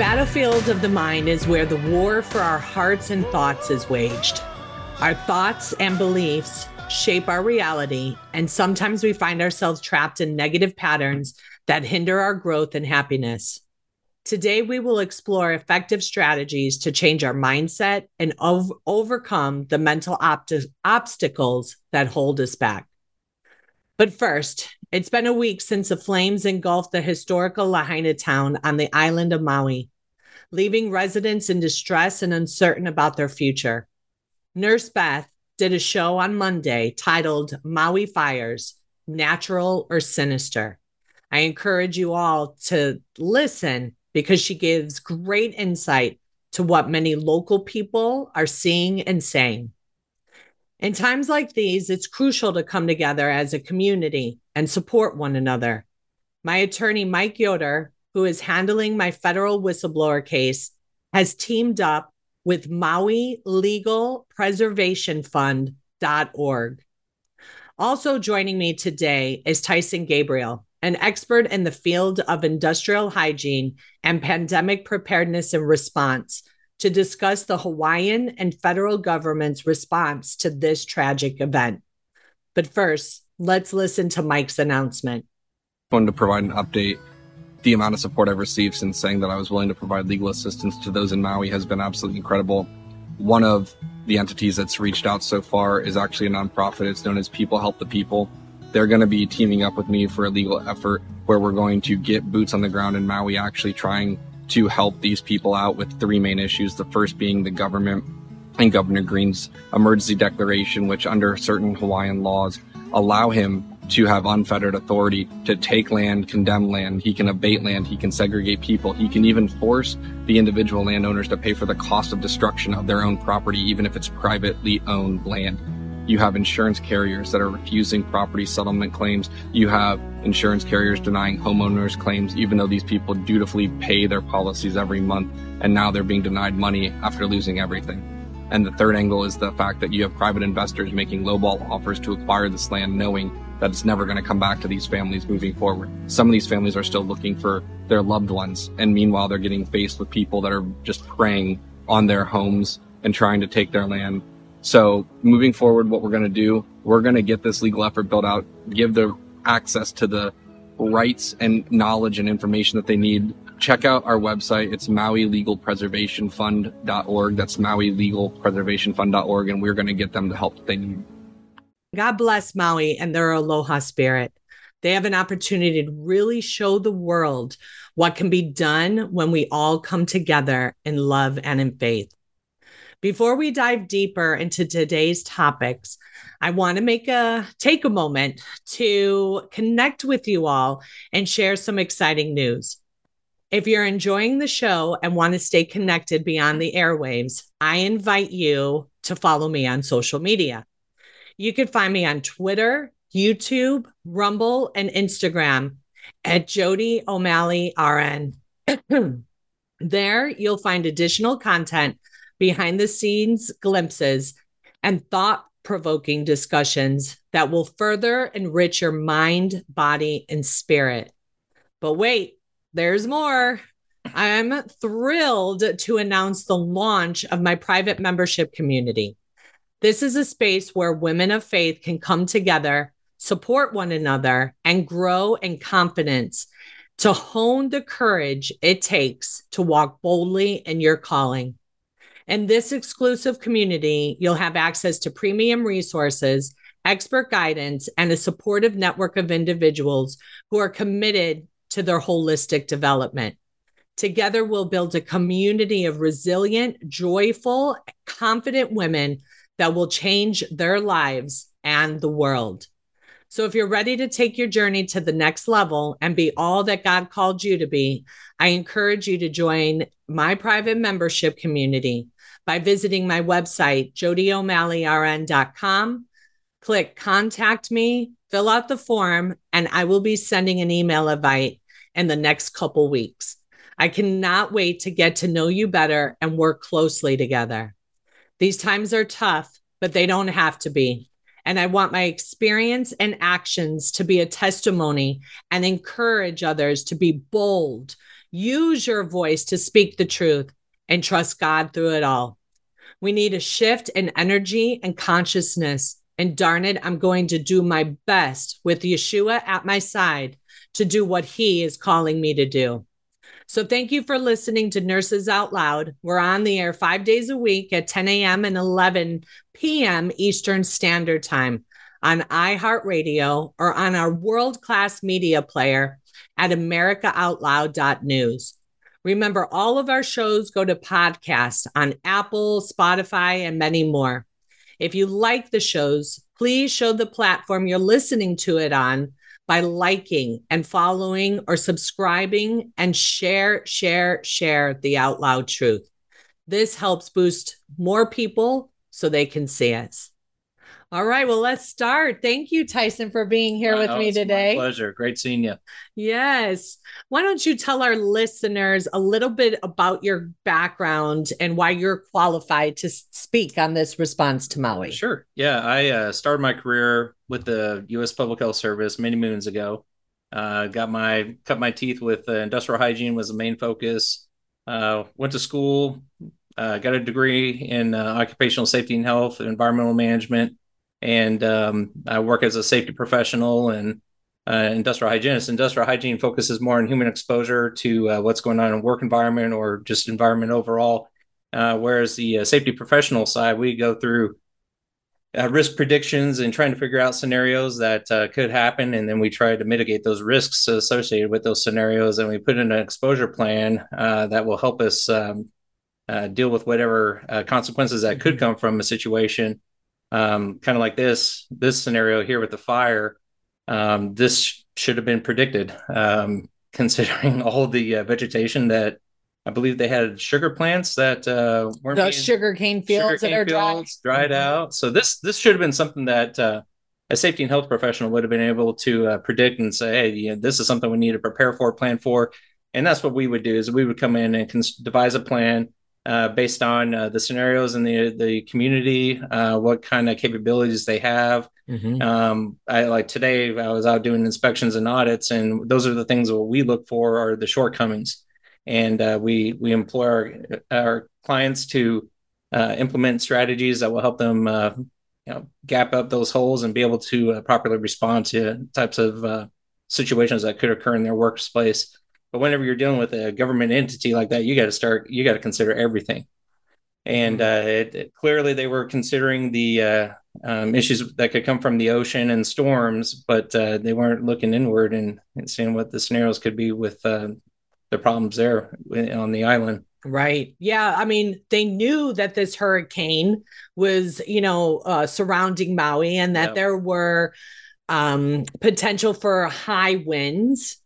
battlefield of the mind is where the war for our hearts and thoughts is waged. Our thoughts and beliefs shape our reality, and sometimes we find ourselves trapped in negative patterns that hinder our growth and happiness. Today, we will explore effective strategies to change our mindset and ov- overcome the mental opt- obstacles that hold us back. But first, it's been a week since the flames engulfed the historical Lahaina town on the island of Maui, leaving residents in distress and uncertain about their future. Nurse Beth did a show on Monday titled Maui Fires Natural or Sinister. I encourage you all to listen because she gives great insight to what many local people are seeing and saying. In times like these, it's crucial to come together as a community and support one another. My attorney, Mike Yoder, who is handling my federal whistleblower case, has teamed up with Maui Legal Preservation Fund.org. Also joining me today is Tyson Gabriel, an expert in the field of industrial hygiene and pandemic preparedness and response, to discuss the Hawaiian and federal government's response to this tragic event. But first, let's listen to Mike's announcement. I wanted to provide an update. The amount of support I've received since saying that I was willing to provide legal assistance to those in Maui has been absolutely incredible. One of the entities that's reached out so far is actually a nonprofit. It's known as People Help the People. They're going to be teaming up with me for a legal effort where we're going to get boots on the ground in Maui, actually trying to help these people out with three main issues. The first being the government and Governor Green's emergency declaration, which under certain Hawaiian laws allow him to have unfettered authority to take land, condemn land. He can abate land. He can segregate people. He can even force the individual landowners to pay for the cost of destruction of their own property, even if it's privately owned land. You have insurance carriers that are refusing property settlement claims. You have insurance carriers denying homeowners claims, even though these people dutifully pay their policies every month. And now they're being denied money after losing everything. And the third angle is the fact that you have private investors making lowball offers to acquire this land, knowing that it's never going to come back to these families moving forward. Some of these families are still looking for their loved ones. And meanwhile, they're getting faced with people that are just preying on their homes and trying to take their land so moving forward, what we're going to do, we're going to get this legal effort built out, give the access to the rights and knowledge and information that they need. Check out our website. It's Maui Legal Preservation Fund.org. That's Maui Legal Preservation Fund.org. And we're going to get them the help they need. God bless Maui and their aloha spirit. They have an opportunity to really show the world what can be done when we all come together in love and in faith. Before we dive deeper into today's topics, I want to make a take a moment to connect with you all and share some exciting news. If you're enjoying the show and want to stay connected beyond the airwaves, I invite you to follow me on social media. You can find me on Twitter, YouTube, Rumble, and Instagram at Jodi O'Malley RN. there, you'll find additional content behind the scenes glimpses, and thought provoking discussions that will further enrich your mind, body, and spirit. But wait, there's more. I'm thrilled to announce the launch of my private membership community. This is a space where women of faith can come together, support one another, and grow in confidence to hone the courage it takes to walk boldly in your calling. In this exclusive community, you'll have access to premium resources, expert guidance, and a supportive network of individuals who are committed to their holistic development. Together, we'll build a community of resilient, joyful, confident women that will change their lives and the world. So, if you're ready to take your journey to the next level and be all that God called you to be, I encourage you to join my private membership community by visiting my website, jodyomalleyrn.com. Click contact me, fill out the form, and I will be sending an email invite in the next couple weeks. I cannot wait to get to know you better and work closely together. These times are tough, but they don't have to be. And I want my experience and actions to be a testimony and encourage others to be bold. Use your voice to speak the truth and trust God through it all. We need a shift in energy and consciousness. And darn it, I'm going to do my best with Yeshua at my side to do what he is calling me to do. So thank you for listening to Nurses Out Loud. We're on the air five days a week at 10 a.m. and 11 p.m. Eastern Standard Time on iHeartRadio or on our world class media player at AmericaOutloud.news. Remember, all of our shows go to podcasts on Apple, Spotify, and many more. If you like the shows, please show the platform you're listening to it on by liking and following or subscribing and share, share, share the out loud truth. This helps boost more people so they can see us. All right, well, let's start. Thank you, Tyson, for being here with me today. pleasure. Great seeing you. Yes. Why don't you tell our listeners a little bit about your background and why you're qualified to speak on this response to Maui? Sure. Yeah, I uh, started my career with the U.S. Public Health Service many moons ago. Uh, got my cut my teeth with uh, industrial hygiene was the main focus. Uh, went to school, uh, got a degree in uh, occupational safety and health, environmental management and um, I work as a safety professional and uh, industrial hygienist. Industrial hygiene focuses more on human exposure to uh, what's going on in work environment or just environment overall. Uh, whereas the uh, safety professional side, we go through uh, risk predictions and trying to figure out scenarios that uh, could happen, and then we try to mitigate those risks associated with those scenarios, and we put in an exposure plan that will help us um, deal with whatever consequences that could come from a situation um, kind of like this this scenario here with the fire. Um, this should have been predicted, um, considering all the uh, vegetation that I believe they had sugar plants that uh, weren't the sugar cane fields that are fields dried, dried mm-hmm. out. So this this should have been something that uh, a safety and health professional would have been able to uh, predict and say, hey, you know, this is something we need to prepare for, plan for, and that's what we would do. Is we would come in and cons- devise a plan uh, based on uh, the scenarios in the the community, uh, what kind of capabilities they have. Mm-hmm. Um, I like today I was out doing inspections and audits, and those are the things that we look for are the shortcomings, and uh, we we employ our, our clients to uh, implement strategies that will help them. Uh, you know, gap up those holes and be able to properly respond to types of situations that could occur in their workplace but whenever you're dealing with a government entity like that, you got to start, you got to consider everything. And mm-hmm. uh, it, it, clearly, they were considering the uh, um, issues that could come from the ocean and storms, but uh, they weren't looking inward and, and, seeing what the scenarios could be with uh, the problems there on the island. Right. Yeah. I mean, they knew that this hurricane was, you know, uh, surrounding Maui and that yep. there were um, potential for high winds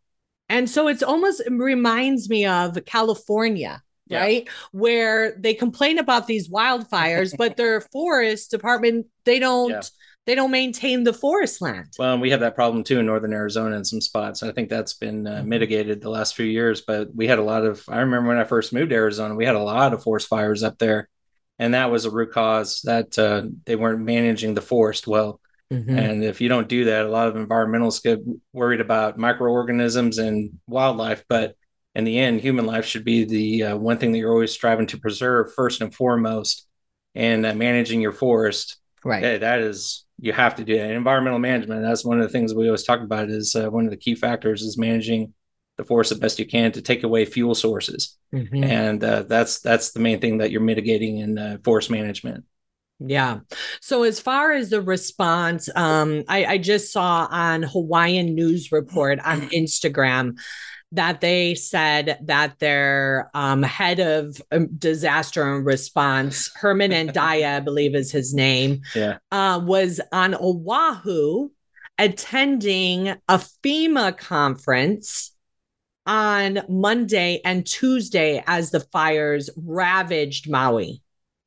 and so it's almost reminds me of California, yeah. right? Where they complain about these wildfires, but their forest department, they don't yeah. they don't maintain the forest land. Well, we have that problem too in northern Arizona in some spots. I think that's been uh, mm-hmm. mitigated the last few years, but we had a lot of I remember when I first moved to Arizona, we had a lot of forest fires up there. And that was a root cause that uh, they weren't managing the forest well. Mm-hmm. And if you don't do that, a lot of environmentalists get worried about microorganisms and wildlife. But in the end, human life should be the uh, one thing that you're always striving to preserve first and foremost. And uh, managing your forest, right? That, that is you have to do that. environmental management. That's one of the things we always talk about. Is uh, one of the key factors is managing the forest the best you can to take away fuel sources, mm-hmm. and uh, that's that's the main thing that you're mitigating in uh, forest management. Yeah. So as far as the response, um, I, I just saw on Hawaiian News Report on Instagram that they said that their um, head of um, disaster and response, Herman Andaya, I believe is his name, Yeah. uh, was on Oahu attending a FEMA conference on Monday and Tuesday as the fires ravaged Maui.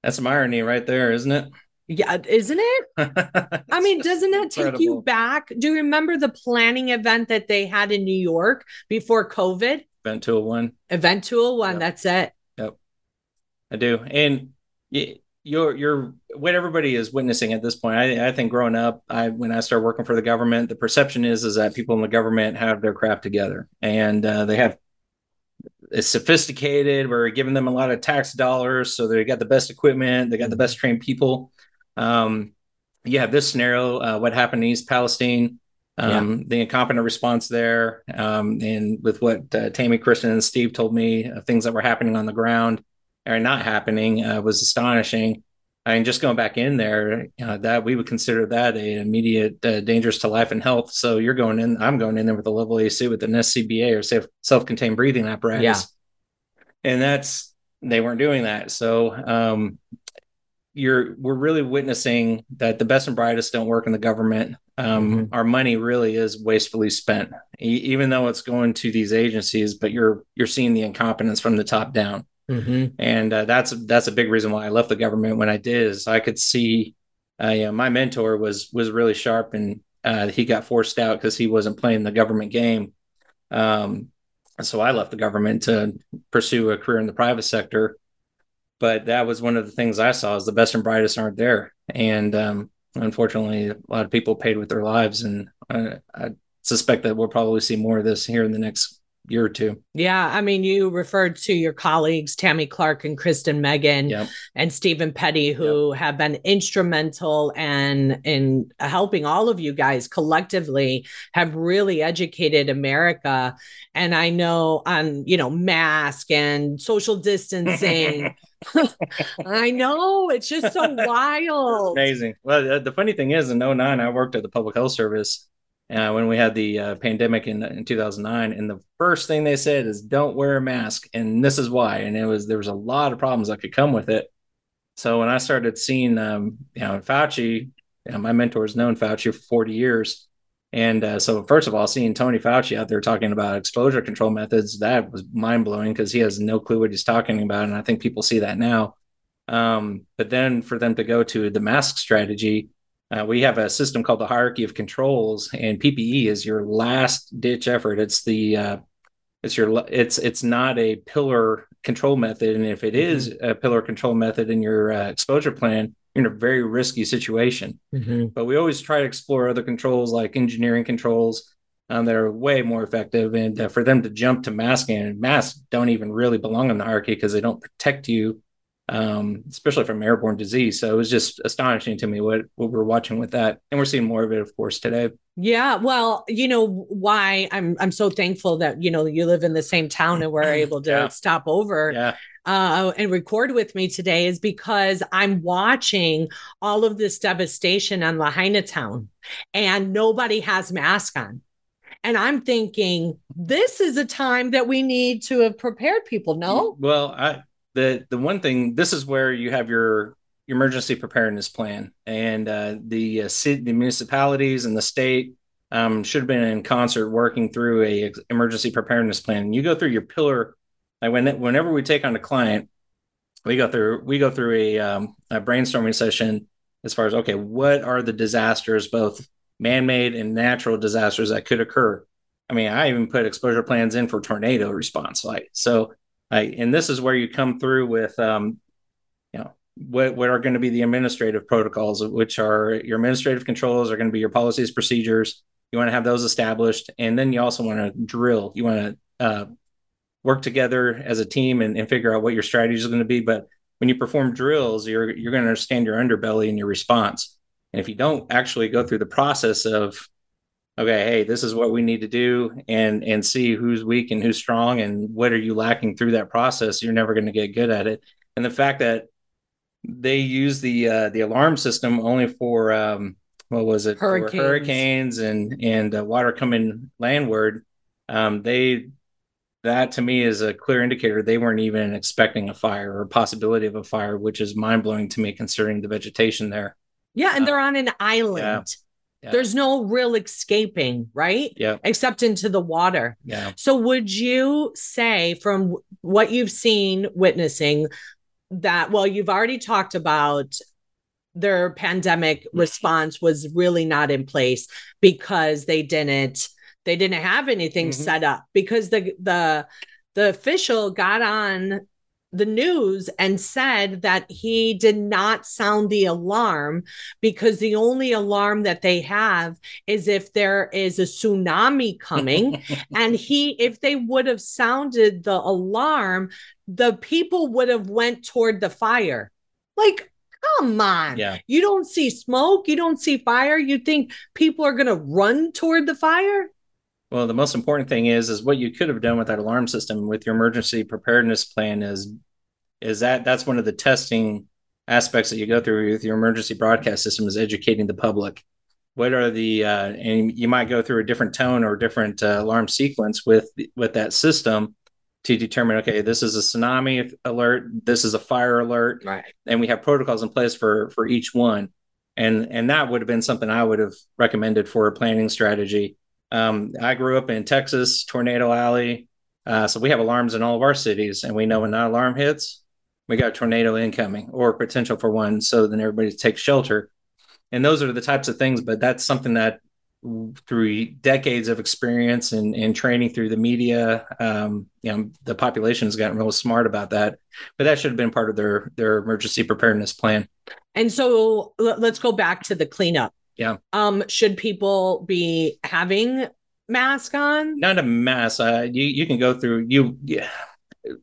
That's some irony right there, isn't it? Yeah, isn't it? I mean, doesn't that take you back? Do you remember the planning event that they had in New York before COVID? Event 201. Event 201, Yep. that's it. Yep. I do. And you're you're what everybody is witnessing at this point. I, I think growing up, I when I started working for the government, the perception is is that people in the government have their crap together and uh, they have it's sophisticated. We're giving them a lot of tax dollars, so they got the best equipment, they got the best trained people. Um, you have this scenario, uh, what happened in East Palestine, um, the incompetent response there, um, and with what uh, Tammy, Kristen, and Steve told me, uh, things that were happening on the ground or not happening uh, was astonishing. I mean, just going back in there, uh, that we would consider that a immediate uh, dangerous to life and health. So you're going in, I'm going in there with a level AC with an SCBA or self self-contained breathing apparatus, Yeah. and that's they weren't doing that. So um, you're we're really witnessing that the best and brightest don't work in the government. Um, Our money really is wastefully spent, e- even though it's going to these agencies. But you're you're seeing the incompetence from the top down Mhm. and uh, that's that's a big reason why I left the government when I did. Is I could see, uh, you know, my mentor was was really sharp, and uh, he got forced out because he wasn't playing the government game. Um, so I left the government to pursue a career in the private sector. But that was one of the things I saw is the best and brightest aren't there, and um, unfortunately, a lot of people paid with their lives, and I, I suspect that we'll probably see more of this here in the next year or two. Yeah, I mean, you referred to your colleagues, Tammy Clark and Kristen Meghan Yep. and Stephen Petty, who have been instrumental and in helping all of you guys collectively have really educated America. And I know on, you know, mask and social distancing. I know it's just so wild. Amazing. Well, the, the funny thing is, in 09, I worked at the public health service uh, when we had the uh, pandemic in in 2009, and the first thing they said is, "Don't wear a mask," and this is why. And it was there was a lot of problems that could come with it. So when I started seeing, um, you know, Fauci, you know, my mentor has known Fauci for 40 years. And uh, so, first of all, seeing Tony Fauci out there talking about exposure control methods, that was mind blowing because he has no clue what he's talking about. And I think people see that now. Um, but then for them to go to the mask strategy, uh, we have a system called the hierarchy of controls, and PPE is your last ditch effort. It's the uh, it's your it's it's not a pillar control method, and if it is a pillar control method in your uh, exposure plan, you're in a very risky situation. Mhm. But we always try to explore other controls like engineering controls um, that are way more effective. And uh, for them to jump to masking, and masks don't even really belong in the hierarchy because they don't protect you, um, especially from airborne disease. So it was just astonishing to me what what we're watching with that, and we're seeing more of it, of course, today. Yeah, well, you know why I'm I'm so thankful that you know you live in the same town and we're able to Yeah. stop over Yeah, uh, and record with me today is because I'm watching all of this devastation on Lahaina town and nobody has mask on. And I'm thinking this is a time that we need to have prepared people. No, Well, I the the one thing this is where you have your emergency preparedness plan, and uh, the uh, city, the municipalities, and the state um, should have been in concert working through a emergency preparedness plan. And you go through your pillar. Like when whenever we take on a client, we go through we go through a, um, a brainstorming session as far as okay, what are the disasters, both man-made and natural disasters that could occur. I mean, I even put exposure plans in for tornado response. Like so, And this is where you come through with, um, you know, what, what are going to be the administrative protocols, which are your administrative controls are going to be your policies, procedures. You want to have those established. And then you also want to drill. You want to uh, work together as a team and, and figure out what your strategy is going to be. But when you perform drills, you're, you're going to understand your underbelly and your response. And if you don't actually go through the process of, okay, hey, this is what we need to do and and see who's weak and who's strong and what are you lacking through that process, you're never going to get good at it. And the fact that they use the uh, the alarm system only for um, what was it for Hurricanes. hurricanes and and uh, water coming landward, um, they that to me is a clear indicator they weren't even expecting a fire or a possibility of a fire, which is mind blowing to me considering the vegetation there. Yeah, and Uh, they're on an island. Yeah. There's no real escaping, right? Yeah, Except into the water. yeah. So, would you say, from what you've seen, witnessing, that, well, you've already talked about their pandemic response was really not in place because they didn't they didn't have anything Mhm. set up because the the the official got on the news and said that he did not sound the alarm because the only alarm that they have is if there is a tsunami coming. And he if they would have sounded the alarm the people would have went toward the fire. Like come on. Yeah. you don't see smoke. You don't see fire. You think people are going to run toward the fire Well, the most important thing is is what you could have done with that alarm system with your emergency preparedness plan is is that that's one of the testing aspects that you go through with your emergency broadcast system is educating the public. What are the uh, and you might go through a different tone or different uh, alarm sequence with with that system to determine okay this is a tsunami alert this is a fire alert right. and we have protocols in place for for each one. And and that would have been something i would have recommended for a planning strategy um, i grew up in texas tornado alley. Uh, so we have alarms in all of our cities and we know when that alarm hits we got a tornado incoming or potential for one so then everybody takes shelter. And those are the types of things but that's something that through decades of experience and, and training through the media um, you know the population has gotten real smart about that. But that should have been part of their their emergency preparedness plan. And so let's go back to the cleanup. Yeah. Um, should people be having mask on? not a mask. uh, you you can go through you yeah,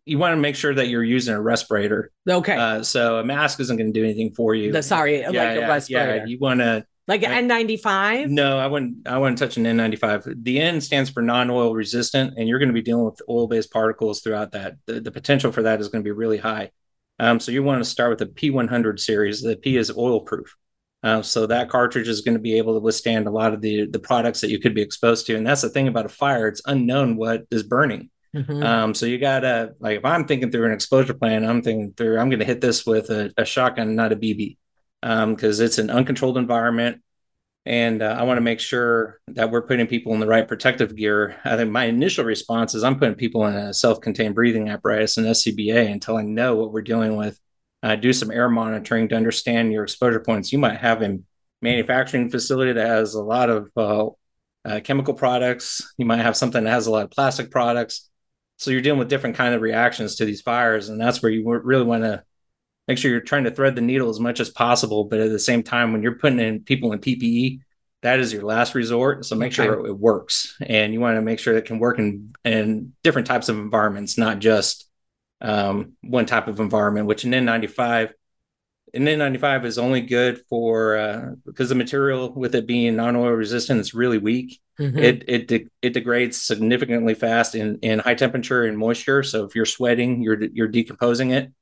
you want to make sure that you're using a respirator Okay. uh, so a mask isn't going to do anything for you the sorry, yeah, like yeah, a respirator. yeah you want to like an N95? No, I wouldn't. I wouldn't touch an N95. The N stands for non-oil resistant, and you're going to be dealing with oil-based particles throughout that. The, the potential for that is going to be really high. Um, so you want to start with the P100 series. The P is oil-proof, uh, so that cartridge is going to be able to withstand a lot of the the products that you could be exposed to. And that's the thing about a fire; it's unknown what is burning. Mhm. Um, so you gotta like if I'm thinking through an exposure plan, I'm thinking through I'm gonna hit this with a, a shotgun, not a BB. Um, because it's an uncontrolled environment. And uh, I want to make sure that we're putting people in the right protective gear. I think my initial response is I'm putting people in a self-contained breathing apparatus and SCBA until I know what we're dealing with. Uh, do some air monitoring to understand your exposure points. You might have a manufacturing facility that has a lot of uh, uh, chemical products. You might have something that has a lot of plastic products. So you're dealing with different kind of reactions to these fires, and that's where you really want to make sure you're trying to thread the needle as much as possible. But at the same time, when you're putting in people in PPE, that is your last resort. So make Okay. sure it works, and you want to make sure it can work in in different types of environments, not just um, one type of environment. Which an N95, an N95 is only good for uh, because the material with it being non-oil resistant, it's really weak Mhm. it it de- it degrades significantly fast in in high temperature and moisture so if you're sweating you're you're decomposing it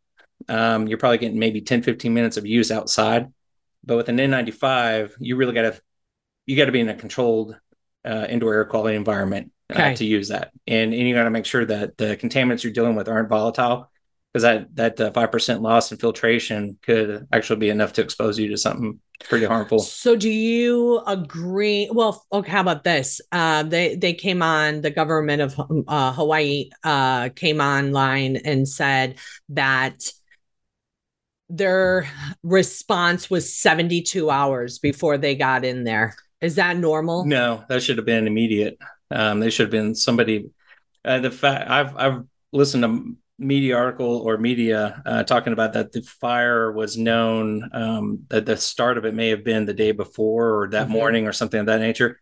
um, you're probably getting maybe 10 15 minutes of use outside but with an n95 you really got to you got to be in a controlled uh, indoor air quality environment uh, to use that and, and you got to make sure that the contaminants you're dealing with aren't volatile because that that uh, 5% loss in filtration could actually be enough to expose you to something pretty harmful So do you agree? Well, okay, how about this? Uh, they they came on the government of uh, Hawaii uh, came online and said that their response was 72 hours before they got in there. Is that normal? No, that should have been immediate. Um, they should have been somebody. Uh, the fact I've I've listened to media article or media uh, talking about that the fire was known um, that the start of it may have been the day before or that Mhm. morning or something of that nature.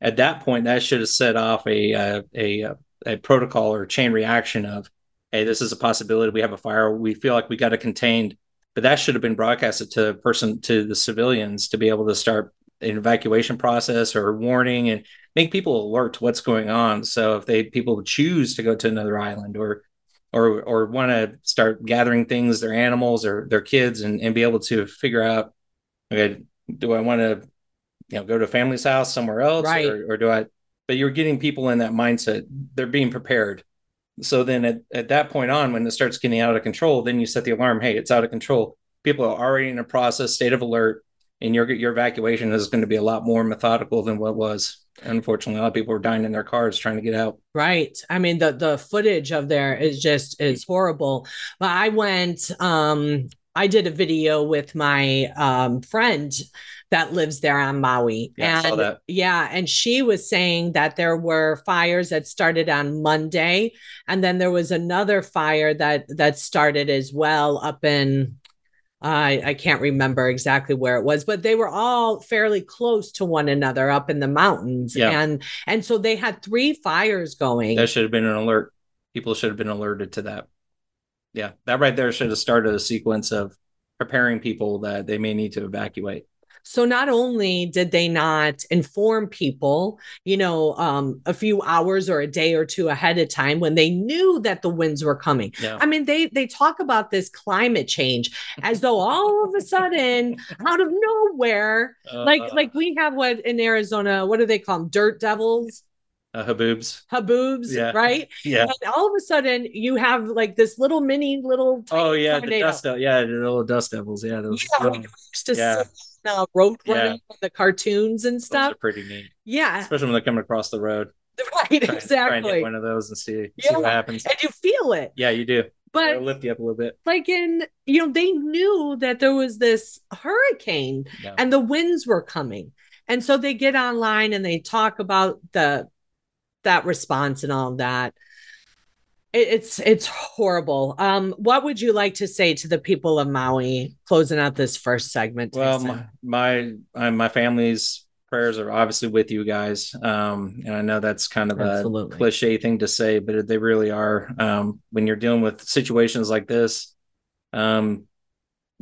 At that point, that should have set off a uh, a uh, a protocol or chain reaction of, hey, this is a possibility. We have a fire. We feel like we got it contained, but that should have been broadcasted to the person to the civilians to be able to start an evacuation process or warning and make people alert to what's going on. So if they people choose to go to another island or or or want to start gathering things, their animals or their kids, and, and be able to figure out, okay, do I want to, you know, go to a family's house somewhere else, Right. or, or do I? But you're getting people in that mindset; they're being prepared. so then at, at that point on, when it starts getting out of control, then you set the alarm. Hey, it's out of control. People are already in a process, state of alert, and your your evacuation is going to be a lot more methodical than what was. Unfortunately, a lot of people were dying in their cars trying to get out. Right. I mean, the the footage of there is just is horrible. But I went um I did a video with my um, friend that lives there on Maui. Yeah, and yeah, and she was saying that there were fires that started on Monday, and then there was another fire that that started as well up in I I can't remember exactly where it was, but they were all fairly close to one another up in the mountains. Yeah. And and so they had three fires going. That should have been an alert. People should have been alerted to that yeah, that right there should have started a sequence of preparing people that they may need to evacuate. So not only did they not inform people, you know, um, a few hours or a day or two ahead of time when they knew that the winds were coming. Yeah. I mean, they they talk about this climate change as though all of a sudden, out of nowhere, uh, like like we have what in Arizona, what do they call them? Dirt devils uh, haboobs haboobs yeah. right yeah and all of a sudden you have like this little mini little oh yeah tornado. the dust yeah the little dust devils yeah those yeah, used to yeah. Uh, road running yeah. the cartoons and stuff. pretty neat. Yeah. Especially when they're coming across the road. Right try, exactly. try one of those and see, yeah. see what happens. and you feel it. Yeah you do. But It'll lift you up a little bit. like in you know they knew that there was this hurricane yeah. and the winds were coming. And so they get online and they talk about the that response and all that it's it's horrible. Um what would you like to say to the people of maui? Closing out this first segment well my my, uh, my family's prayers are obviously with you guys. Um and i know that's kind of Absolutely. a cliche thing to say but they really are. Um when you're dealing with situations like this um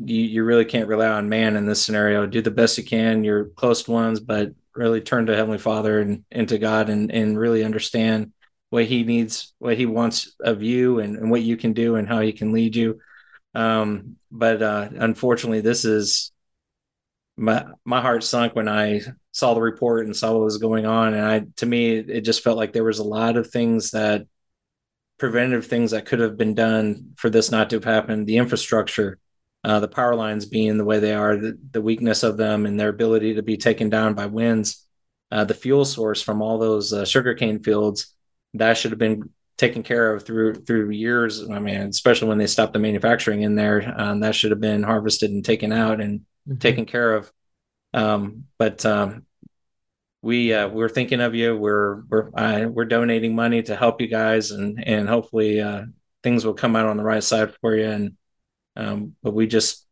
you, you really can't rely on man in this scenario. Do the best you can your close ones but really turn to Heavenly Father and, and to God and, and really understand what He needs, what He wants of you, and, and what you can do and how He can lead you. Um, but uh, unfortunately, this is my my heart sunk when I saw the report and saw what was going on, and I to me it just felt like there was a lot of things that preventative things that could have been done for this not to have happened. The infrastructure uh, the power lines being the way they are, the, the, weakness of them and their ability to be taken down by winds, uh, the fuel source from all those uh, sugarcane fields, that should have been taken care of through through years. I mean, especially when they stopped the manufacturing in there, um, that should have been harvested and taken out and mm-hmm. taken care of. Um, but um, we uh, we're thinking of you. We're we're uh, we're donating money to help you guys, and and hopefully uh, things will come out on the right side for you. And um, but we just,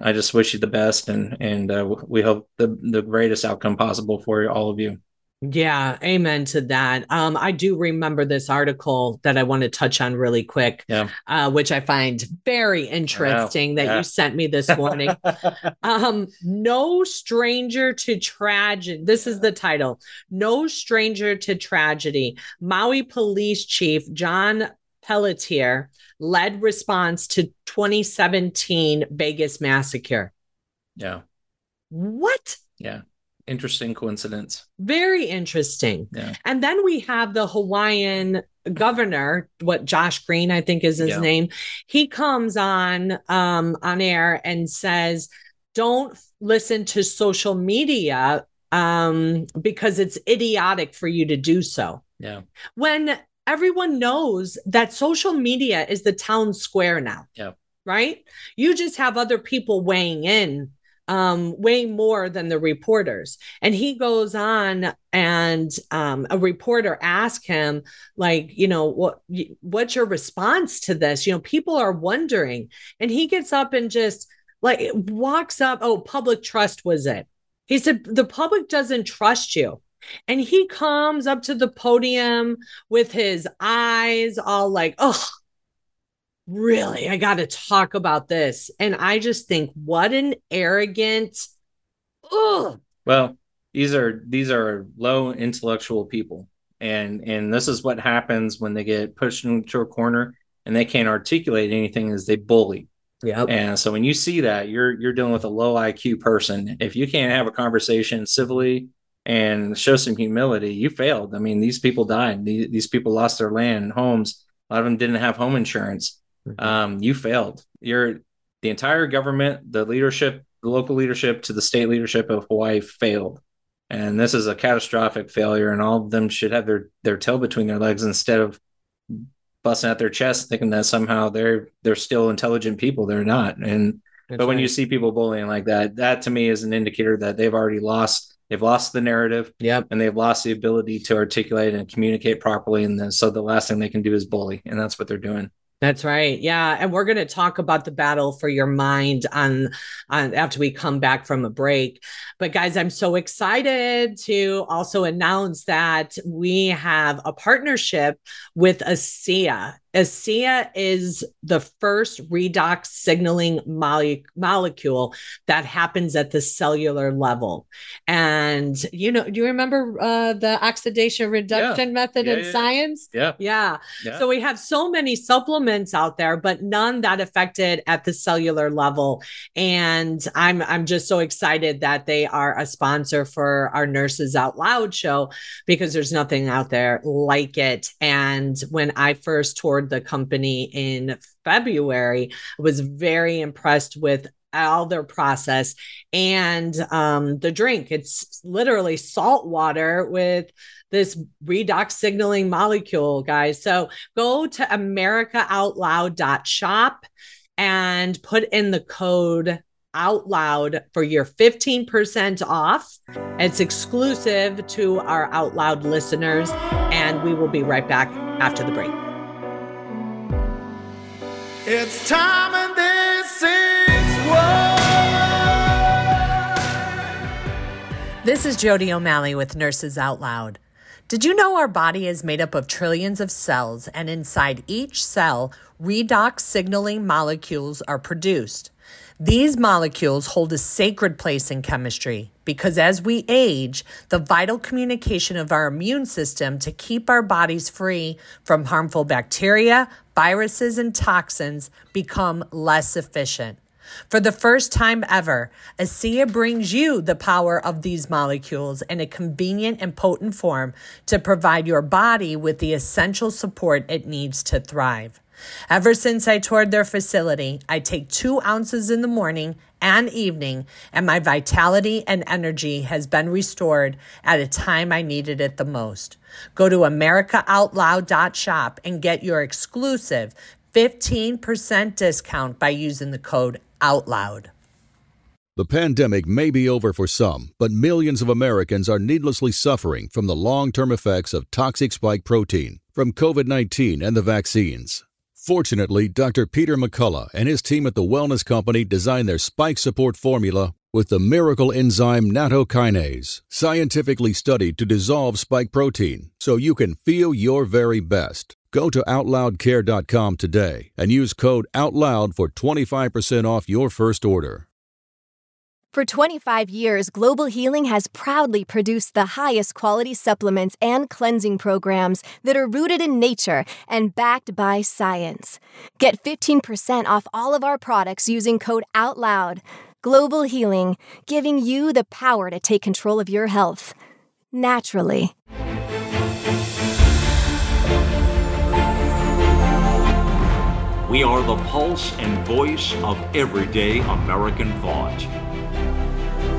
I just wish you the best, and and uh, we hope the the greatest outcome possible for all of you. Yeah, amen to that. Um, I do remember this article that I want to touch on really quick, yeah. uh, which I find very interesting that yeah. you sent me this morning. um, no stranger to tragedy. This is the title. No stranger to tragedy. Maui Police Chief John Pelletier led response to 2017 Vegas massacre. Yeah. What? Yeah. Interesting coincidence. Very interesting. Yeah. And then we have the Hawaiian governor, what Josh Green, I think is his yeah. name. He comes on um on air and says, don't listen to social media um because it's idiotic for you to do so. Yeah. When everyone knows that social media is the town square now. Yeah. Right? You just have other people weighing in um, way more than the reporters. And he goes on, and um, a reporter asked him, like, you know, what what's your response to this? You know, people are wondering, and he gets up and just like walks up. Oh, public trust was it? He said the public doesn't trust you. And he comes up to the podium with his eyes all like, oh, really? I got to talk about this. And I just think, what an arrogant, oh. Well, these are these are low intellectual people, and and this is what happens when they get pushed into a corner and they can't articulate anything. Is they bully. Yeah. And so when you see that, you're you're dealing with a low IQ person. If you can't have a conversation civilly and show some humility, you failed. I mean, these people died. These, these people lost their land, homes, A lot of them didn't have home insurance. Mm-hmm. Um, you failed. You're the entire government, the leadership, the local leadership to the state leadership of Hawaii failed. And this is a catastrophic failure, and all of them should have their, their tail between their legs instead of busting out their chest thinking that somehow they're they're still intelligent people. They're not. And That's but when right. you see people bullying like that, that to me is an indicator that they've already lost they've lost the narrative yep. and they've lost the ability to articulate and communicate properly and then, so the last thing they can do is bully and that's what they're doing that's right. Yeah, and we're going to talk about the battle for your mind on on after we come back from a break. But guys, I'm so excited to also announce that we have a partnership with ASEA. ASEA is the first redox signaling mole- molecule that happens at the cellular level. And you know, do you remember uh, the oxidation reduction yeah. method yeah, in yeah, science? Yeah. yeah. So we have so many supplements out there, but none that affected at the cellular level. And I'm I'm just so excited that they are a sponsor for our Nurses Out Loud show because there's nothing out there like it. And when I first toured the company in February. Was very impressed with all their process and um, the drink. It's literally salt water with this redox signaling molecule, guys. So go to americaoutloud.shop and put in the code out loud for your 15% off. It's exclusive to our out loud listeners, and we will be right back after the break. It's time and this is. This is Jodi O'Malley with Nurses Out Loud. Did you know our body is made up of trillions of cells, and inside each cell, redox signaling molecules are produced? These molecules hold a sacred place in chemistry because as we age, the vital communication of our immune system to keep our bodies free from harmful bacteria, viruses, and toxins become less efficient. For the first time ever, ASEA brings you the power of these molecules in a convenient and potent form to provide your body with the essential support it needs to thrive. Ever since I toured their facility, I take two ounces in the morning and evening, and my vitality and energy has been restored at a time I needed it the most. Go to AmericaOutloud.shop and get your exclusive 15% discount by using the code OUTLOUD. The pandemic may be over for some, but millions of Americans are needlessly suffering from the long term effects of toxic spike protein from COVID 19 and the vaccines. Fortunately, Dr. Peter McCullough and his team at the Wellness Company designed their spike support formula with the miracle enzyme nattokinase, scientifically studied to dissolve spike protein so you can feel your very best. Go to OutLoudCare.com today and use code OUTLOUD for 25% off your first order. For 25 years, Global Healing has proudly produced the highest quality supplements and cleansing programs that are rooted in nature and backed by science. Get 15% off all of our products using code OUTLOUD. Global Healing, giving you the power to take control of your health naturally. We are the pulse and voice of everyday American thought.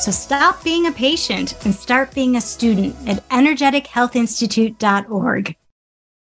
So stop being a patient and start being a student at energetichealthinstitute.org.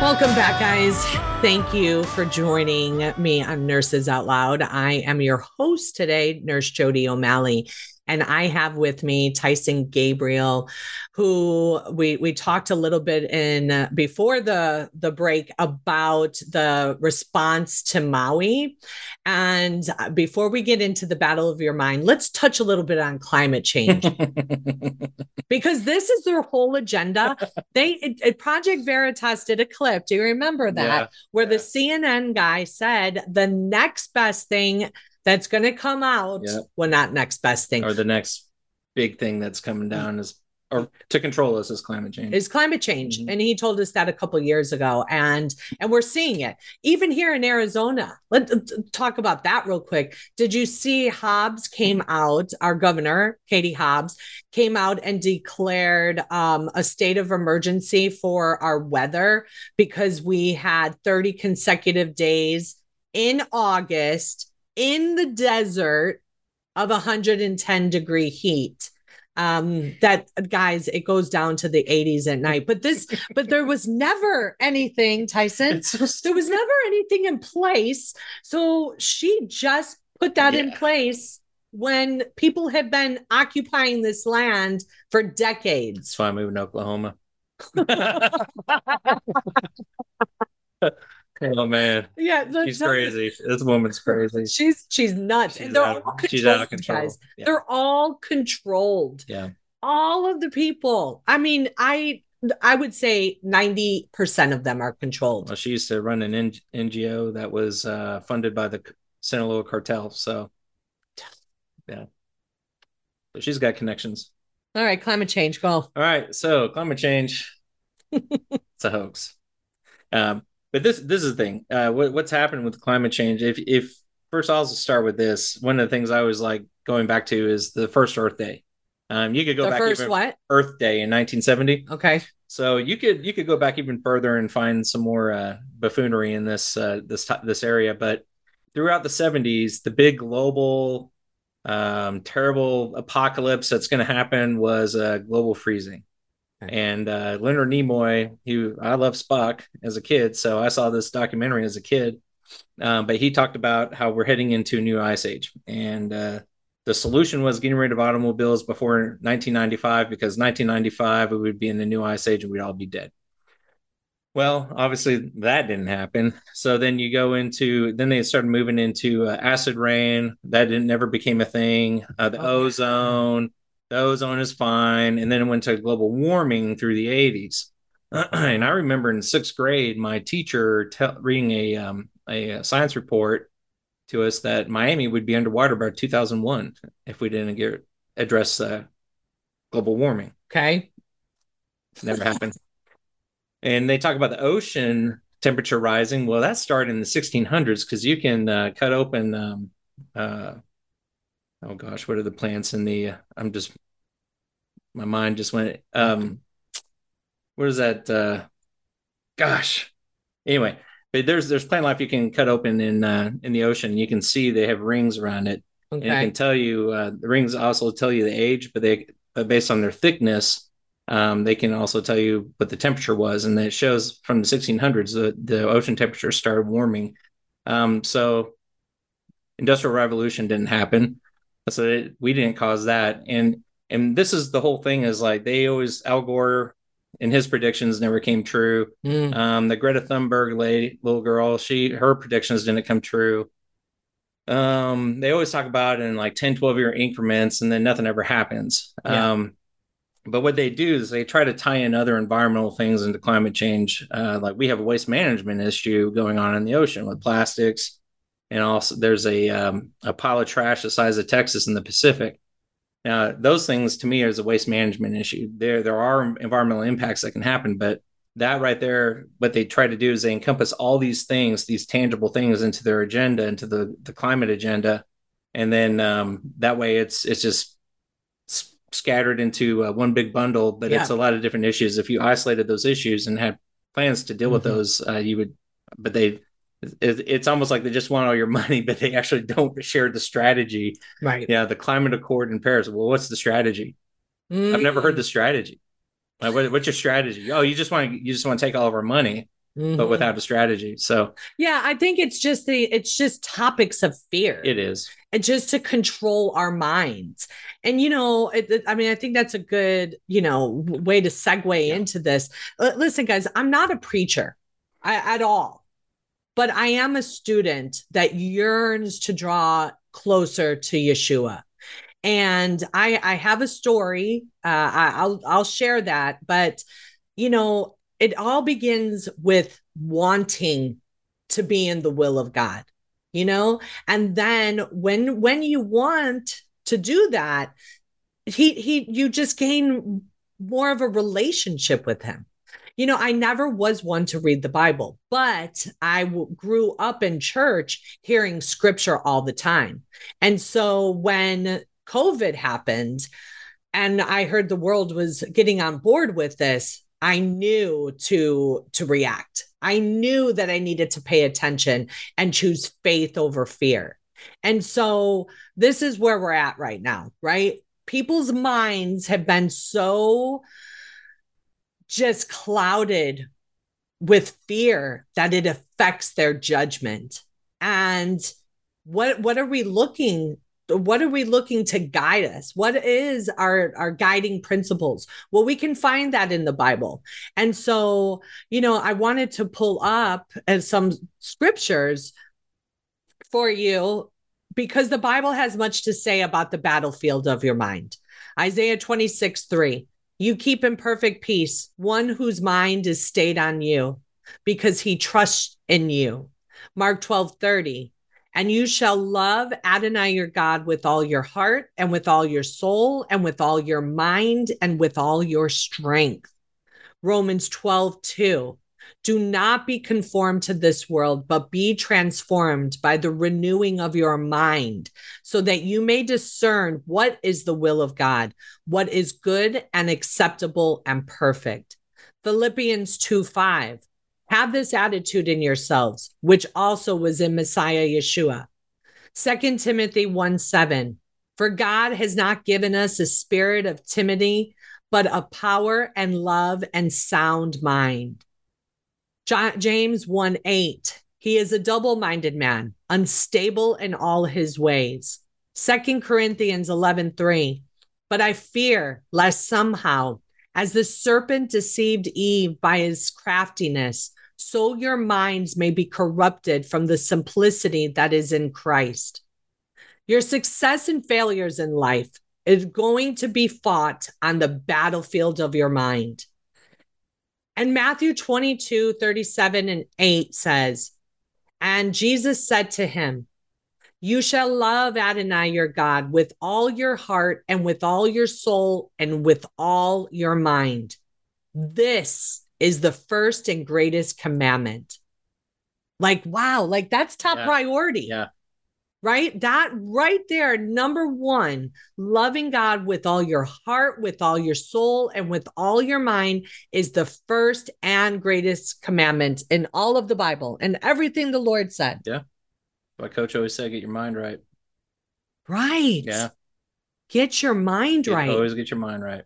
Welcome back, guys. Thank you for joining me on Nurses Out Loud. I am your host today, Nurse Jodi O'Malley. And I have with me Tyson Gabriel, who we we talked a little bit in uh, before the the break about the response to Maui. And uh, before we get into the battle of your mind, let's touch a little bit on climate change because this is their whole agenda. They it, it Project Veritas did a clip. Do you remember that yeah, where yeah. the CNN guy said the next best thing that's going to come out. Yep. Well, not next best thing. Or the next big thing that's coming down is or to control us is climate change is climate change mm-hmm. and he told us that a couple years ago and and we're seeing it even here in arizona let's talk about that real quick did you see hobbs came out our governor katie hobbs came out and declared um, a state of emergency for our weather because we had 30 consecutive days in august in the desert of 110 degree heat um that guys it goes down to the 80s at night. But this but there was never anything tyson. There was never anything in place. So she just put that yeah. in place when people have been occupying this land for decades. That's why i moved to oklahoma Oh man. Yeah, she's crazy. This woman's crazy. She's she's nuts. She's, out, she's out of control. Yeah. They're all controlled. Yeah. All of the people. I mean, I I would say 90% of them are controlled. Well, she used to run an NGO that was uh, funded by the Sinaloa cartel. So, yeah. But she's got connections. All right, climate change, go. All right, so climate change, it's a hoax. Um, but this this is the thing. Uh, what, what's happened with climate change? If if first I'll start with this. One of the things I was like going back to is the first Earth Day. Um, you could go the back first what Earth Day in 1970. Okay. So you could you could go back even further and find some more uh, buffoonery in this uh, this this area. But throughout the 70s, the big global um, terrible apocalypse that's going to happen was uh, global freezing. And uh, Leonard Nimoy, who I love Spock as a kid, so I saw this documentary as a kid. Um, but he talked about how we're heading into a new ice age, and uh, the solution was getting rid of automobiles before 1995 because 1995 we would be in the new ice age and we'd all be dead. Well, obviously that didn't happen. So then you go into then they started moving into uh, acid rain. That didn't never became a thing. Uh, the oh, ozone, the ozone is fine. And then it went to global warming through the 80s. and I remember in sixth grade, my teacher te- reading a, um, a science report to us that Miami would be underwater by 2001 if we didn't get address uh, global warming. Okay, never happened. And they talk about the ocean temperature rising. Well, that started in the 1600s because you can uh, cut open um, uh, oh gosh, what are the plants in the? I'm just my mind just went. Um, what is that? Uh, gosh. Anyway, but there's there's plant life you can cut open in uh, in the ocean. You can see they have rings around it, okay. and it can tell you uh, the rings also tell you the age, but they but based on their thickness, um, they can also tell you what the temperature was, and it shows from the 1600s the the ocean temperature started warming. Um, so industrial revolution didn't happen so it, we didn't cause that. And and this is the whole thing is like they always Al Gore and his predictions never came true. Mm. Um, the Greta Thunberg lady, little girl, she her predictions didn't come true. Um, they always talk about it in like 10, 12 year increments, and then nothing ever happens. Yeah. Um, but what they do is they try to tie in other environmental things into climate change. Uh, like we have a waste management issue going on in the ocean with plastics, and also there's a um, a pile of trash the size of Texas in the Pacific. Now, those things to me is a waste management issue. There there are environmental impacts that can happen, but that right there, what they try to do is they encompass all these things, these tangible things, into their agenda, into the the climate agenda, and then um, that way it's it's just s- scattered into uh, one big bundle. But it's a lot of different issues. If you isolated those issues and had plans to deal with Mhm. those, uh, you would. But they, it's almost like they just want all your money, but they actually don't share the strategy. Right. Yeah, the climate accord in Paris. Well, what's the strategy? I've never Mm. heard the strategy. Like, what, what's your strategy? Oh, you just want to you just want to take all of our money, but Mhm. without a strategy. So Yeah, I think it's just the it's just topics of fear. it is. and just to control our minds. And you know, it, I mean, I think that's a good, you know, way to segue into this. Listen, guys, I'm not a preacher I, at all, but I am a student that yearns to draw closer to Yeshua. And I, I have a story. Uh, I, I'll, I'll share that. But you know, it all begins with wanting to be in the will of God you know and then when when you want to do that he he you just gain more of a relationship with him you know i never was one to read the bible but I w- grew up in church hearing scripture all the time. And so when covid happened and i heard the world was getting on board with this i knew to to react. I knew that i needed to pay attention and choose faith over fear. And so this is where we're at right now right? People's minds have been so just clouded with fear that it affects their judgment. And what what are we looking what are we looking to guide us? What is our our guiding principles? Well we can find that in the bible. And so you know i wanted to pull up uh, some scriptures for you because the bible has much to say about the battlefield of your mind. Isaiah 26 3 you keep in perfect peace one whose mind is stayed on you because he trusts in you mark 12 30 and you shall love Adonai your God with all your heart and with all your soul and with all your mind and with all your strength. Romans 12, 2. Do not be conformed to this world, but be transformed by the renewing of your mind, so that you may discern what is the will of God, what is good and acceptable and perfect. Philippians 2 5. Have this attitude in yourselves, which also was in Messiah Yeshua. 2 Timothy 1 7. For God has not given us a spirit of timidity, but of power and love and sound mind. Ja- James 1 8. He is a double minded man, unstable in all his ways. 2 Corinthians 11 3. But I fear lest somehow, as the serpent deceived Eve by his craftiness, so your minds may be corrupted from the simplicity that is in Christ. Your success and failures in life is going to be fought on the battlefield of your mind. And Matthew 22, 37 and 8 says, And Jesus said to him, You shall love Adonai your God with all your heart and with all your soul and with all your mind. This is the first and greatest commandment. Like, wow, like that's top Yeah. priority Yeah. Right? That right there, number one, loving God with all your heart, with all your soul, and with all your mind is the first and greatest commandment in all of the Bible and everything the Lord said. Yeah. My coach always said, get your mind right. Right. Yeah. Get your mind Get- right. Always get your mind right.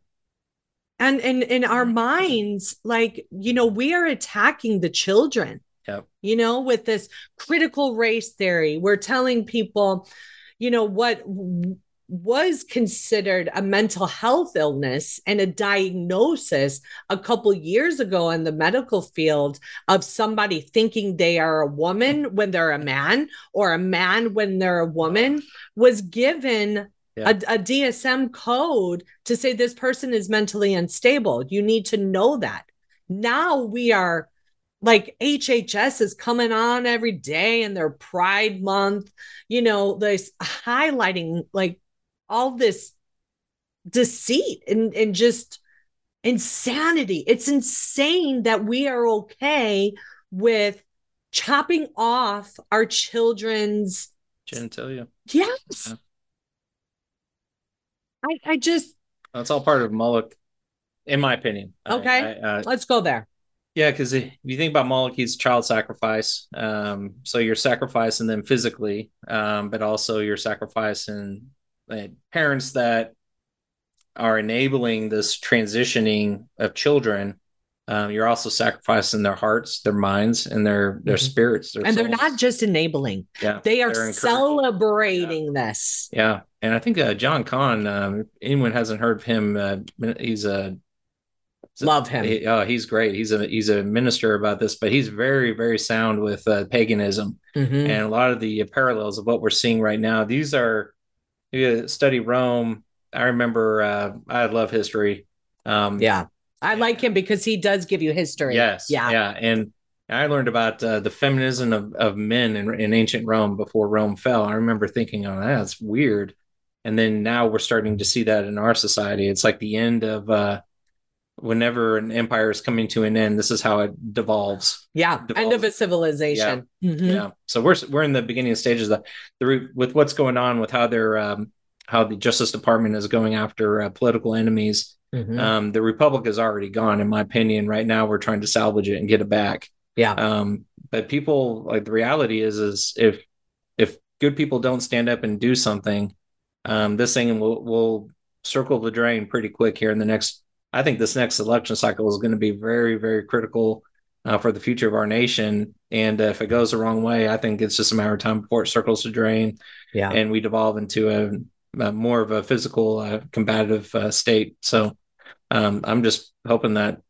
And in in our minds, like, you know, we are attacking the children. Yep. you know, with this critical race theory. We're telling people, you know, what was considered a mental health illness and a diagnosis a couple years ago in the medical field of somebody thinking they are a woman when they're a man or a man when they're a woman was given Yeah. a, a DSM code to say this person is mentally unstable. You need to know that. Now we are like HHS is coming on every day and their Pride Month, you know, this highlighting like all this deceit and, and just insanity. It's insane that we are okay with chopping off our children's Genitalia. yes. Yeah. I, I just That's all part of Moloch, in my opinion. I- okay. I- uh, Let's go there. Yeah, because if you think about Moloch, he's child sacrifice. Um, so you're sacrificing them physically, um, but also you're sacrificing uh, parents that are enabling this transitioning of children. Um, you're also sacrificing their hearts, their minds, and their their Mhm. spirits. Their and they're not just enabling, Yeah, they are celebrating this. Yeah, and I think uh, John Cahn. Um, anyone hasn't heard of him, uh, he's a Love him. He, oh, he's great. He's a he's a minister about this, but he's very very sound with uh, paganism Mhm. and a lot of the parallels of what we're seeing right now. These are you study Rome. I remember uh, I love history. Um, Yeah. I like him because he does give you history. Yes. Yeah. Yeah. And I learned about uh, the feminism of, of men in, in ancient Rome before Rome fell. I remember thinking, oh, that's weird. And then now we're starting to see that in our society. It's like the end of uh, whenever an empire is coming to an end, this is how it devolves. Yeah. End of a civilization. Mhm. Yeah. So we're we're in the beginning stages of the root with what's going on with how they're um, how the Justice Department is going after uh, political enemies. Mhm. Um, the Republic is already gone, in my opinion. Right now, we're trying to salvage it and get it back. Yeah. Um, but people like the reality is is if if good people don't stand up and do something, um, this thing will will circle the drain pretty quick here in the next. I think this next election cycle is going to be very very critical uh, for the future of our nation. And uh, if it goes the wrong way, I think it's just a matter of time before it circles the drain Yeah. and we devolve into a, a more of a physical uh, combative uh, state. So um, I'm just hoping that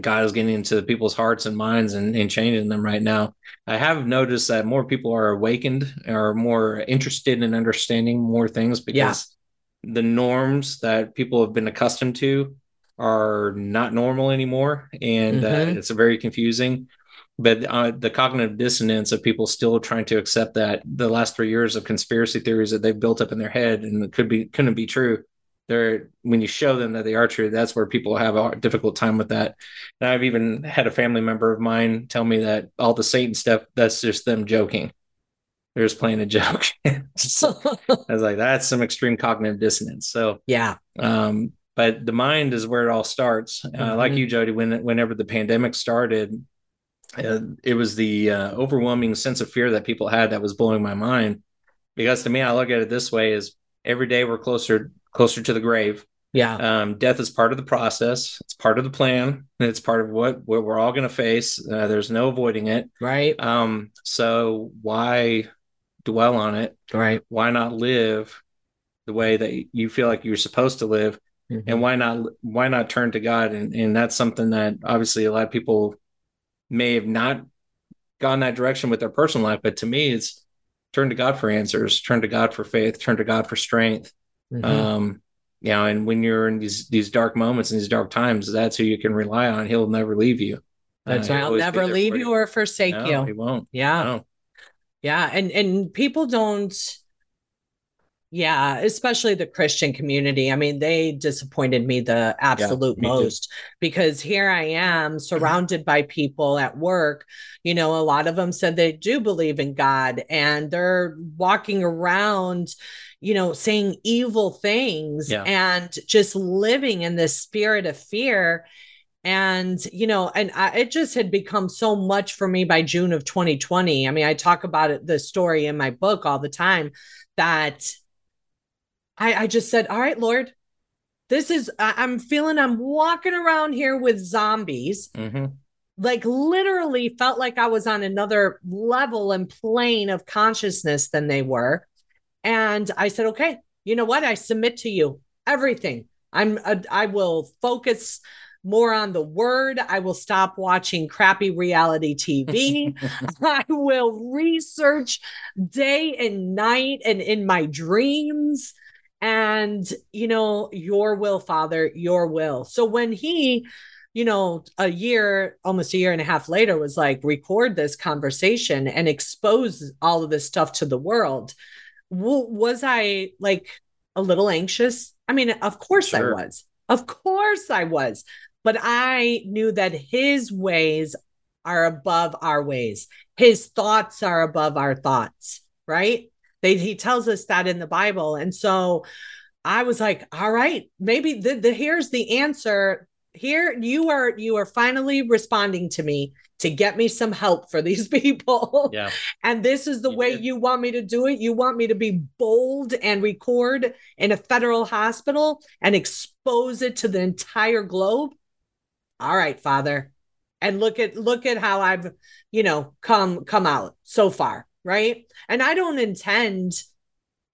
God is getting into people's hearts and minds and, and changing them right now. I have noticed that more people are awakened, are more interested in understanding more things because the norms that people have been accustomed to are not normal anymore, and Mhm. uh, it's very confusing. But uh, the cognitive dissonance of people still trying to accept that the last three years of conspiracy theories that they've built up in their head and it could be couldn't be true. They're when you show them that they are true, that's where people have a difficult time with that. And I've even had a family member of mine tell me that all the Satan stuff that's just them joking. They're just playing a joke. So I was like, that's some extreme cognitive dissonance. So yeah. um, but the mind is where it all starts. Uh, Like Mhm. you, Jodi, when whenever the pandemic started, uh, it was the uh, overwhelming sense of fear that people had that was blowing my mind. Because to me, I look at it this way: is every day we're closer closer to the grave. Yeah. Um, death is part of the process. It's part of the plan. And it's part of what, what we're all going to face. Uh, there's no avoiding it. Right. Um, so why dwell on it? Right. Why not live the way that you feel like you're supposed to live? Mhm. And why not why not turn to God? And and that's something that obviously a lot of people may have not gone that direction with their personal life. But to me, it's turn to God for answers, turn to God for faith, turn to God for strength. Mhm. Um, you know, and when you're in these these dark moments and these dark times, that's who you can rely on. He'll never leave you. That's Uh, right. he'll I'll never leave you or forsake No, you. He won't. Yeah. No. Yeah. And and people don't yeah, especially the Christian community. I mean, they disappointed me the absolute me too. most because here I am mm-hmm. surrounded by people at work. You know, a lot of them said they do believe in God and they're walking around, you know, saying evil things Yeah. and just living in this spirit of fear. And, you know, and I, it just had become so much for me by June of 2020. I mean, I talk about it, the story in my book all the time that I, I just said, all right, Lord, this is, I, I'm feeling I'm walking around here with zombies. hmm Like literally felt like I was on another level and plane of consciousness than they were. And I said, okay, you know what? I submit to you everything. I'm uh, I will focus more on the word. I will stop watching crappy reality TV. I will research day and night and in my dreams. And, you know, your will, Father, your will. So when he, you know, a year, almost a year and a half later, was like, record this conversation and expose all of this stuff to the world, w- was I like a little anxious? I mean, of course sure. I was. Of course I was but I knew that his ways are above our ways. His thoughts are above our thoughts, right? They, he tells us that in the Bible. And so I was like, all right, maybe the, the here's the answer. Here you are you are finally responding to me to get me some help for these people. Yeah. and this is the You way did. you want me to do it. You want me to be bold and record in a federal hospital and expose it to the entire globe all right father and look at look at how i've you know come come out so far right and i don't intend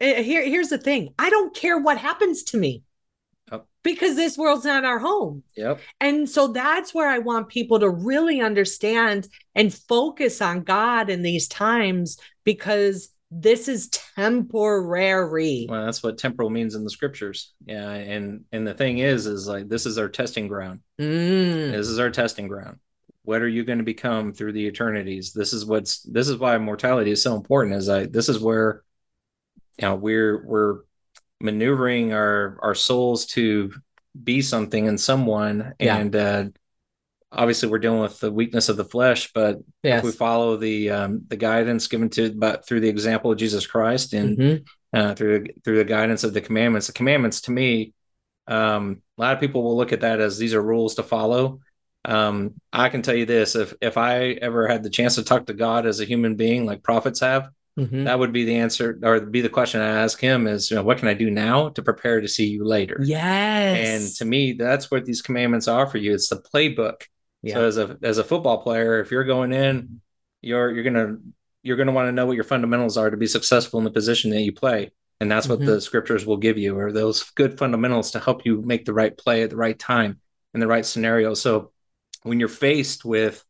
eh, here here's the thing i don't care what happens to me Oh. because this world's not our home Yep. and so that's where i want people to really understand and focus on god in these times because this is temporary Well, that's what temporal means in the scriptures. Yeah, and and the thing is, is like this is our testing ground. Mm. This is our testing ground. What are you going to become through the eternities? This is what's this is why mortality is so important. Is like this is where you know we're we're maneuvering our our souls to be something and someone, Yeah. and uh, obviously we're dealing with the weakness of the flesh. But Yes. if we follow the um, the guidance given to but through the example of Jesus Christ and Mhm. uh, through through the guidance of the commandments. The commandments, to me, um, a lot of people will look at that as these are rules to follow. Um, I can tell you this: if if I ever had the chance to talk to God as a human being, like prophets have, Mhm. that would be the answer, or be the question I ask Him: is you know, what can I do now to prepare to see you later? yes And to me, that's what these commandments are for you. It's the playbook. Yeah. So as a as a football player, if you're going in, you're you're gonna you're gonna want to know what your fundamentals are to be successful in the position that you play. And that's what Mhm. the scriptures will give you, or those good fundamentals to help you make the right play at the right time in the right scenario. So when you're faced with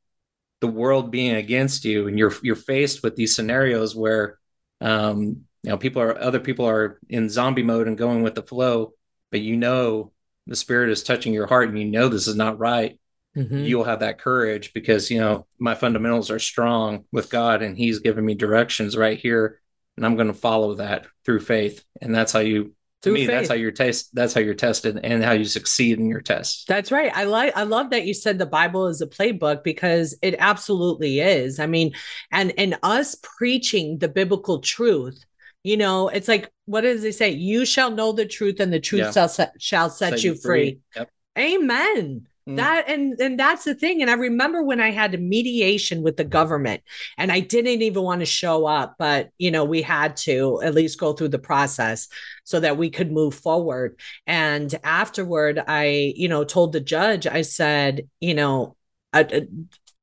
the world being against you and you're you're faced with these scenarios where um you know people are other people are in zombie mode and going with the flow but you know the spirit is touching your heart and you know this is not right Mhm. you'll have that courage because you know my fundamentals are strong with god and he's given me directions right here and i'm going to follow that through faith and that's how you Through me that's how you're test that's how you're tested and how you succeed in your tests That's right. I like I love that you said the Bible is a playbook because it absolutely is. I mean, and and us preaching the biblical truth, you know, it's like what does it say? You shall know the truth and the truth Yeah. shall set, shall set, you free. Yep. Amen. Mm. That and and that's the thing. And I remember when I had a mediation with the government and I didn't even want to show up, but you know, we had to at least go through the process so that we could move forward. And afterward, I, you know, told the judge, I said, you know, I,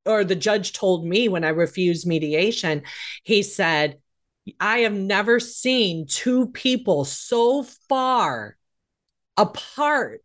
or the judge told me when I refused mediation, he said, I have never seen two people so far apart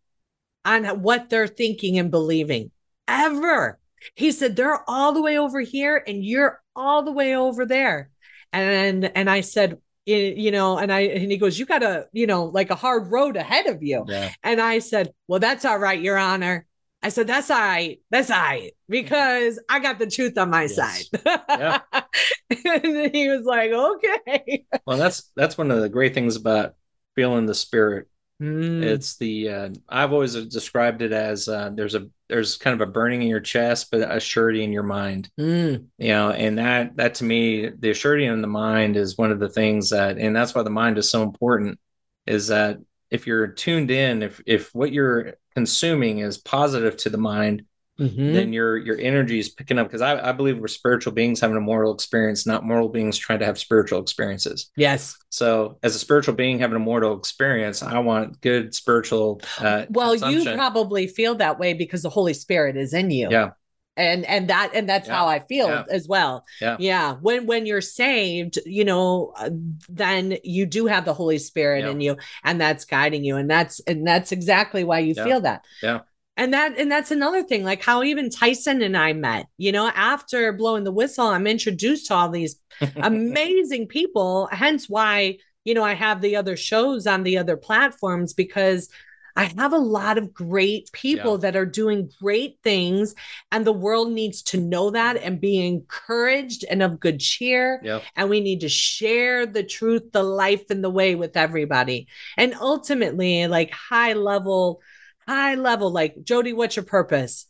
on what they're thinking and believing ever. He said, they're all the way over here and you're all the way over there. And and I said, you know, and I and he goes, you got a, you know, like a hard road ahead of you. yeah And I said, Well, that's all right, Your Honor. I said, That's all right. That's all right. Because I got the truth on my Yes. side. Yeah. and he was like, Okay. well that's that's one of the great things about feeling the spirit Mm, It's the uh, I've always described it as uh, there's a there's kind of a burning in your chest, but a surety in your mind. mm, You know, and that that to me, the surety in the mind is one of the things that, and that's why the mind is so important. Is that if you're tuned in, if if what you're consuming is positive to the mind, mhm. then your your energy is picking up. Because I, I believe we're spiritual beings having a moral experience, not moral beings trying to have spiritual experiences. yes. So, as a spiritual being having a mortal experience, I want good spiritual. Uh, Well, you probably feel that way because the Holy Spirit is in you. Yeah. and and that and that's Yeah. how i feel Yeah. as well Yeah. yeah when when you're saved you know uh, then you do have the holy spirit in you and that's guiding you and that's and that's exactly why you feel that Yeah. And that and that's another thing like how even tyson and i met you know after blowing the whistle i'm introduced to all these amazing people hence why you know i have the other shows on the other platforms because i have a lot of great people Yeah. that are doing great things and the world needs to know that and be encouraged and of good cheer Yep. and we need to share the truth the life and the way with everybody and ultimately like high level high level like jodi what's your purpose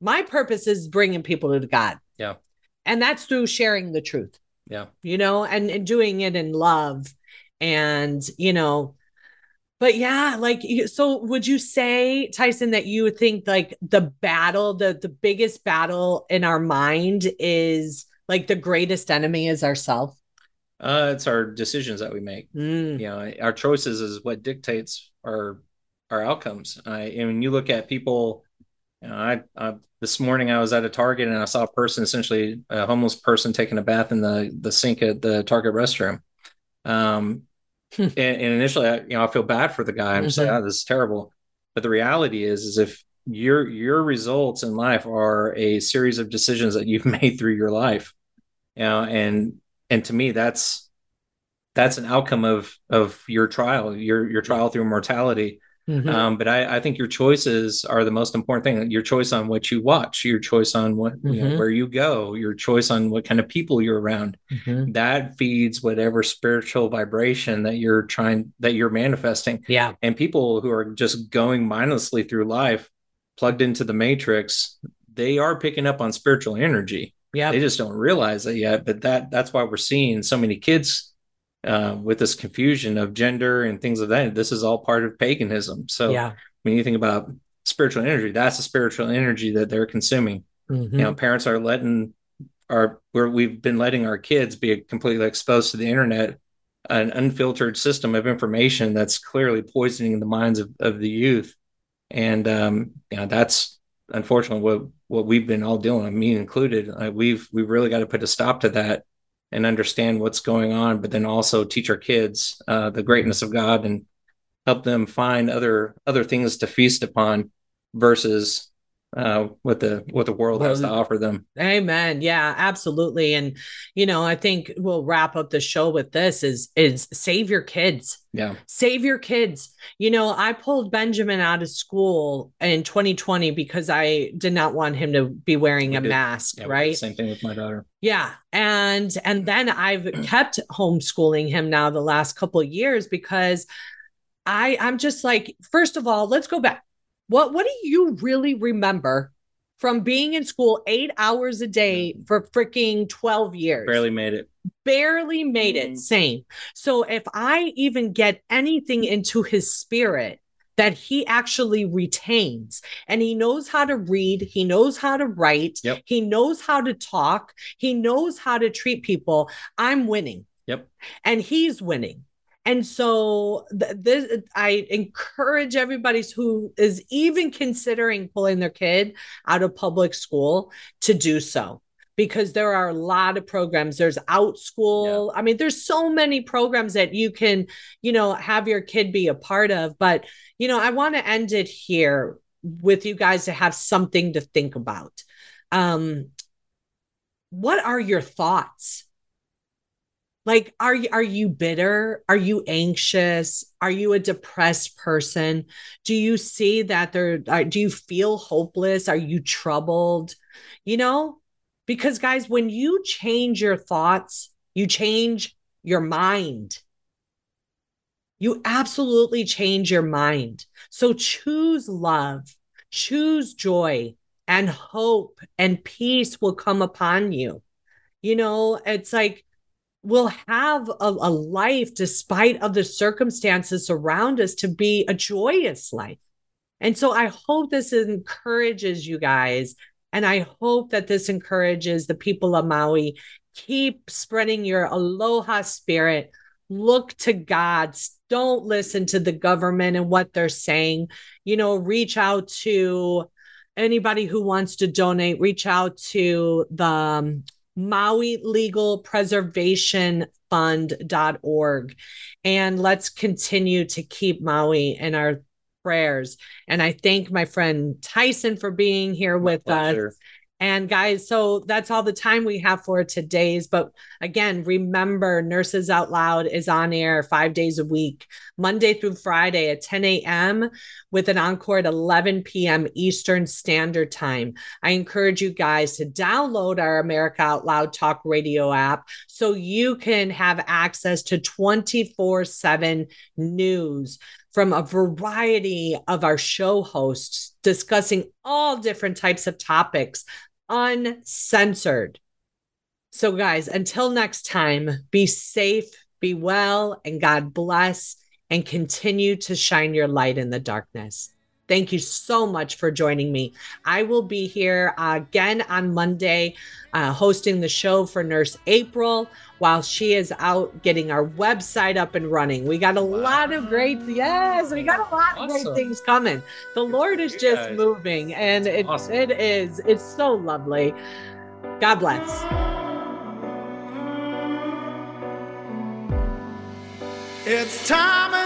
my purpose is bringing people to god Yeah. and that's through sharing the truth Yeah. you know and, and doing it in love and you know but yeah like so would you say tyson that you think like the battle the the biggest battle in our mind is like the greatest enemy is ourself Uh, it's our decisions that we make. Mm. You know, our choices is what dictates our our outcomes. I and when you look at people, you know, I, I this morning I was at a Target and I saw a person, essentially a homeless person, taking a bath in the the sink at the Target restroom. Um, hmm. and, and initially, I, you know, I feel bad for the guy. I'm just like, oh, this is terrible. But the reality is, is if your your results in life are a series of decisions that you've made through your life, you know, and and to me, that's that's an outcome of of your trial, your your trial through mortality. Mhm. Um, but I, I think your choices are the most important thing. Your choice on what you watch, your choice on what you know, Mhm. where you go, your choice on what kind of people you're around. Mhm. That feeds whatever spiritual vibration that you're trying that you're manifesting. yeah And people who are just going mindlessly through life, plugged into the matrix, they are picking up on spiritual energy yeah they just don't realize it yet but that that's why we're seeing so many kids uh, with this confusion of gender and things of that this is all part of paganism. So yeah. when you think about spiritual energy that's a spiritual energy that they're consuming. Mhm. you know parents are letting our where we've been letting our kids be completely exposed to the internet an unfiltered system of information that's clearly poisoning the minds of, of the youth. And um you know that's unfortunately what what we've been all dealing with me included. Uh, we've we've really got to put a stop to that and understand what's going on but then also teach our kids uh, the greatness of god and help them find other other things to feast upon versus uh, what the what the world has to offer them Amen. Yeah, absolutely. And you know, I think we'll wrap up the show with this is is save your kids. yeah Save your kids. You know, I pulled Benjamin out of school in 2020 because I did not want him to be wearing a did- mask, yeah, we right? same thing with my daughter Yeah. And and then I've kept homeschooling him now the last couple of years because I I'm just like first of all, let's go back. What what do you really remember from being in school 8 hours a day mm. for freaking 12 years? barely made it. Barely made it. Mm. Same. So if i even get anything into his spirit that he actually retains and he knows how to read he knows how to write Yep. he knows how to talk he knows how to treat people i'm winning. Yep. And he's winning and so th- this i encourage everybody who is even considering pulling their kid out of public school to do so. Because there are a lot of programs. There's Outschool. I mean there's so many programs that you can you know have your kid be a part of. But you know i want to end it here with you guys to have something to think about. Um what are your thoughts like are you are you bitter? Are you anxious? Are you a depressed person? Do you see that there are, do you feel hopeless? Are you troubled? You know because guys when you change your thoughts you change your mind. You absolutely change your mind. So choose love choose joy and hope and peace will come upon you. You know it's like we'll have a, a life despite of the circumstances around us to be a joyous life. And so i hope this encourages you guys and i hope that this encourages the people of maui. Keep spreading your aloha spirit. Look to god. Don't listen to the government and what they're saying. You know reach out to anybody who wants to donate, reach out to the um, Maui Legal Preservation Fund.org. And let's continue to keep Maui in our prayers. And I thank my friend Tyson for being here with us. And guys, so that's all the time we have for today's. But again, remember Nurses Out Loud is on air five days a week, Monday through Friday at 10 a.m. with an encore at 11 p.m. Eastern Standard Time. I encourage you guys to download our America Out Loud Talk Radio app so you can have access to 24 7 news from a variety of our show hosts discussing all different types of topics uncensored. So, guys, until next time, be safe, be well, and God bless, and continue to shine your light in the darkness. Thank you so much for joining me. I will be here uh, again on Monday, uh, hosting the show for Nurse April while she is out getting our website up and running. We got a wow. lot of great, yes, we got a lot awesome. of great things coming. The Lord is just moving, and it, awesome. it is, it's so lovely. God bless. It's time